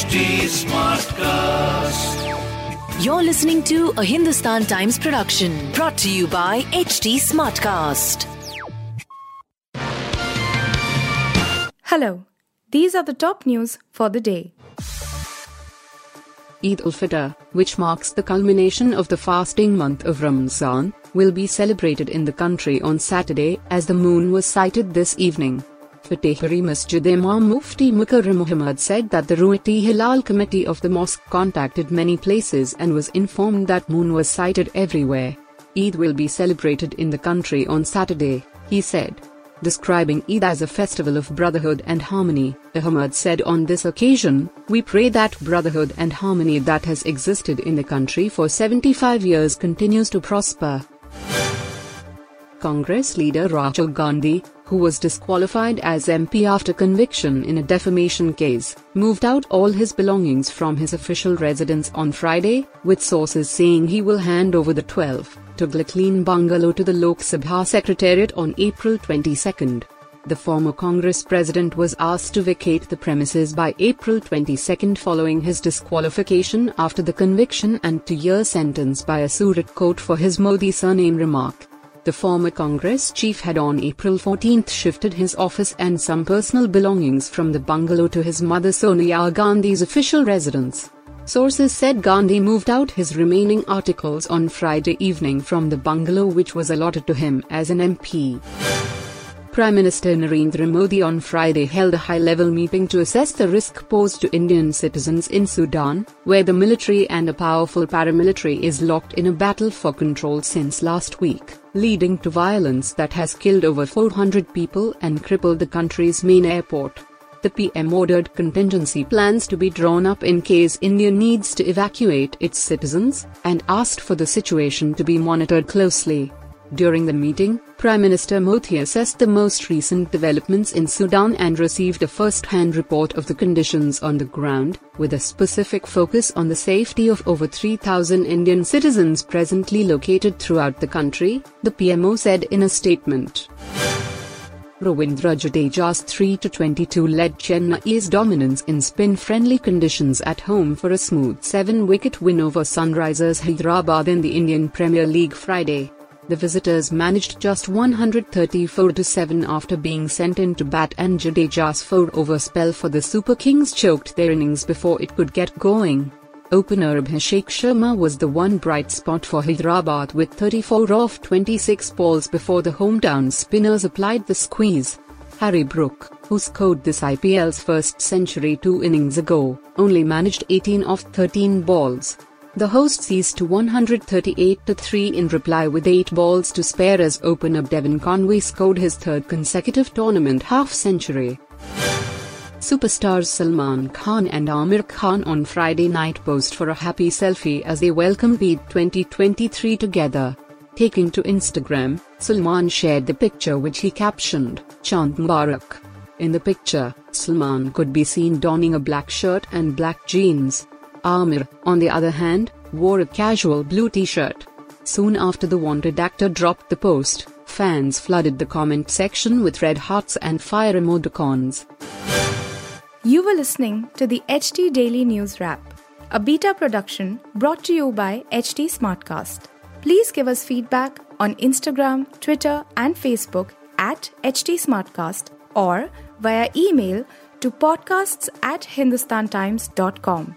HT Smartcast. You're listening to a Hindustan Times production brought to you by HT Smartcast. Hello, these are the top news for the day. Eid ul Fitr, which marks the culmination of the fasting month of Ramzan, will be celebrated in the country on Saturday as the moon was sighted this evening. Fatehpuri Masjid Imam Mufti Mukarram Muhammad said that the Ru'yat Hilal committee of the mosque contacted many places and was informed that moon was sighted everywhere. Eid will be celebrated in the country on Saturday, he said. Describing Eid as a festival of brotherhood and harmony, Ahmad said on this occasion, We pray that brotherhood and harmony that has existed in the country for 75 years continues to prosper. Congress leader Rahul Gandhi, who was disqualified as MP after conviction in a defamation case, moved out all his belongings from his official residence on Friday, with sources saying he will hand over the 12 to Tughlaq bungalow to the Lok Sabha Secretariat on April 22. The former Congress president was asked to vacate the premises by April 22 following his disqualification after the conviction and two-year sentence by a Surat court for his Modi surname remark. The former Congress chief had on April 14 shifted his office and some personal belongings from the bungalow to his mother Sonia Gandhi's official residence. Sources said Gandhi moved out his remaining articles on Friday evening from the bungalow which was allotted to him as an MP. Prime Minister Narendra Modi on Friday held a high-level meeting to assess the risk posed to Indian citizens in Sudan, where the military and a powerful paramilitary is locked in a battle for control since last week, leading to violence that has killed over 400 people and crippled the country's main airport. The PM ordered contingency plans to be drawn up in case India needs to evacuate its citizens, and asked for the situation to be monitored closely. During the meeting, Prime Minister Modi assessed the most recent developments in Sudan and received a first-hand report of the conditions on the ground, with a specific focus on the safety of over 3,000 Indian citizens presently located throughout the country, the PMO said in a statement. Ravindra Jadeja's 3-22 led Chennai's dominance in spin-friendly conditions at home for a smooth 7-wicket win over Sunrisers Hyderabad in the Indian Premier League Friday the visitors managed just 134 to 7 after being sent in to bat and Jadeja's 4-over spell for the Super Kings choked their innings before it could get going. Opener Abhishek Sharma was the one bright spot for Hyderabad with 34 off 26 balls before the hometown spinners applied the squeeze. Harry Brook, who scored this IPL's first century two innings ago, only managed 18 off 13 balls. The hosts ceased to 138 to 3 in reply with 8 balls to spare as opener Devon Conway scored his third consecutive tournament half century. Superstars Salman Khan and Aamir Khan on Friday night posed for a happy selfie as they welcomed Eid 2023 together. Taking to Instagram, Salman shared the picture which he captioned, Chand Mubarak. In the picture, Salman could be seen donning a black shirt and black jeans. Aamir, on the other hand, wore a casual blue t-shirt. Soon after the wanted actor dropped the post, fans flooded the comment section with red hearts and fire emoticons. You were listening to the HT Daily News Wrap, a beta production brought to you by HT Smartcast. Please give us feedback on Instagram, Twitter, and Facebook at HT Smartcast or via email to podcasts at hindustantimes.com.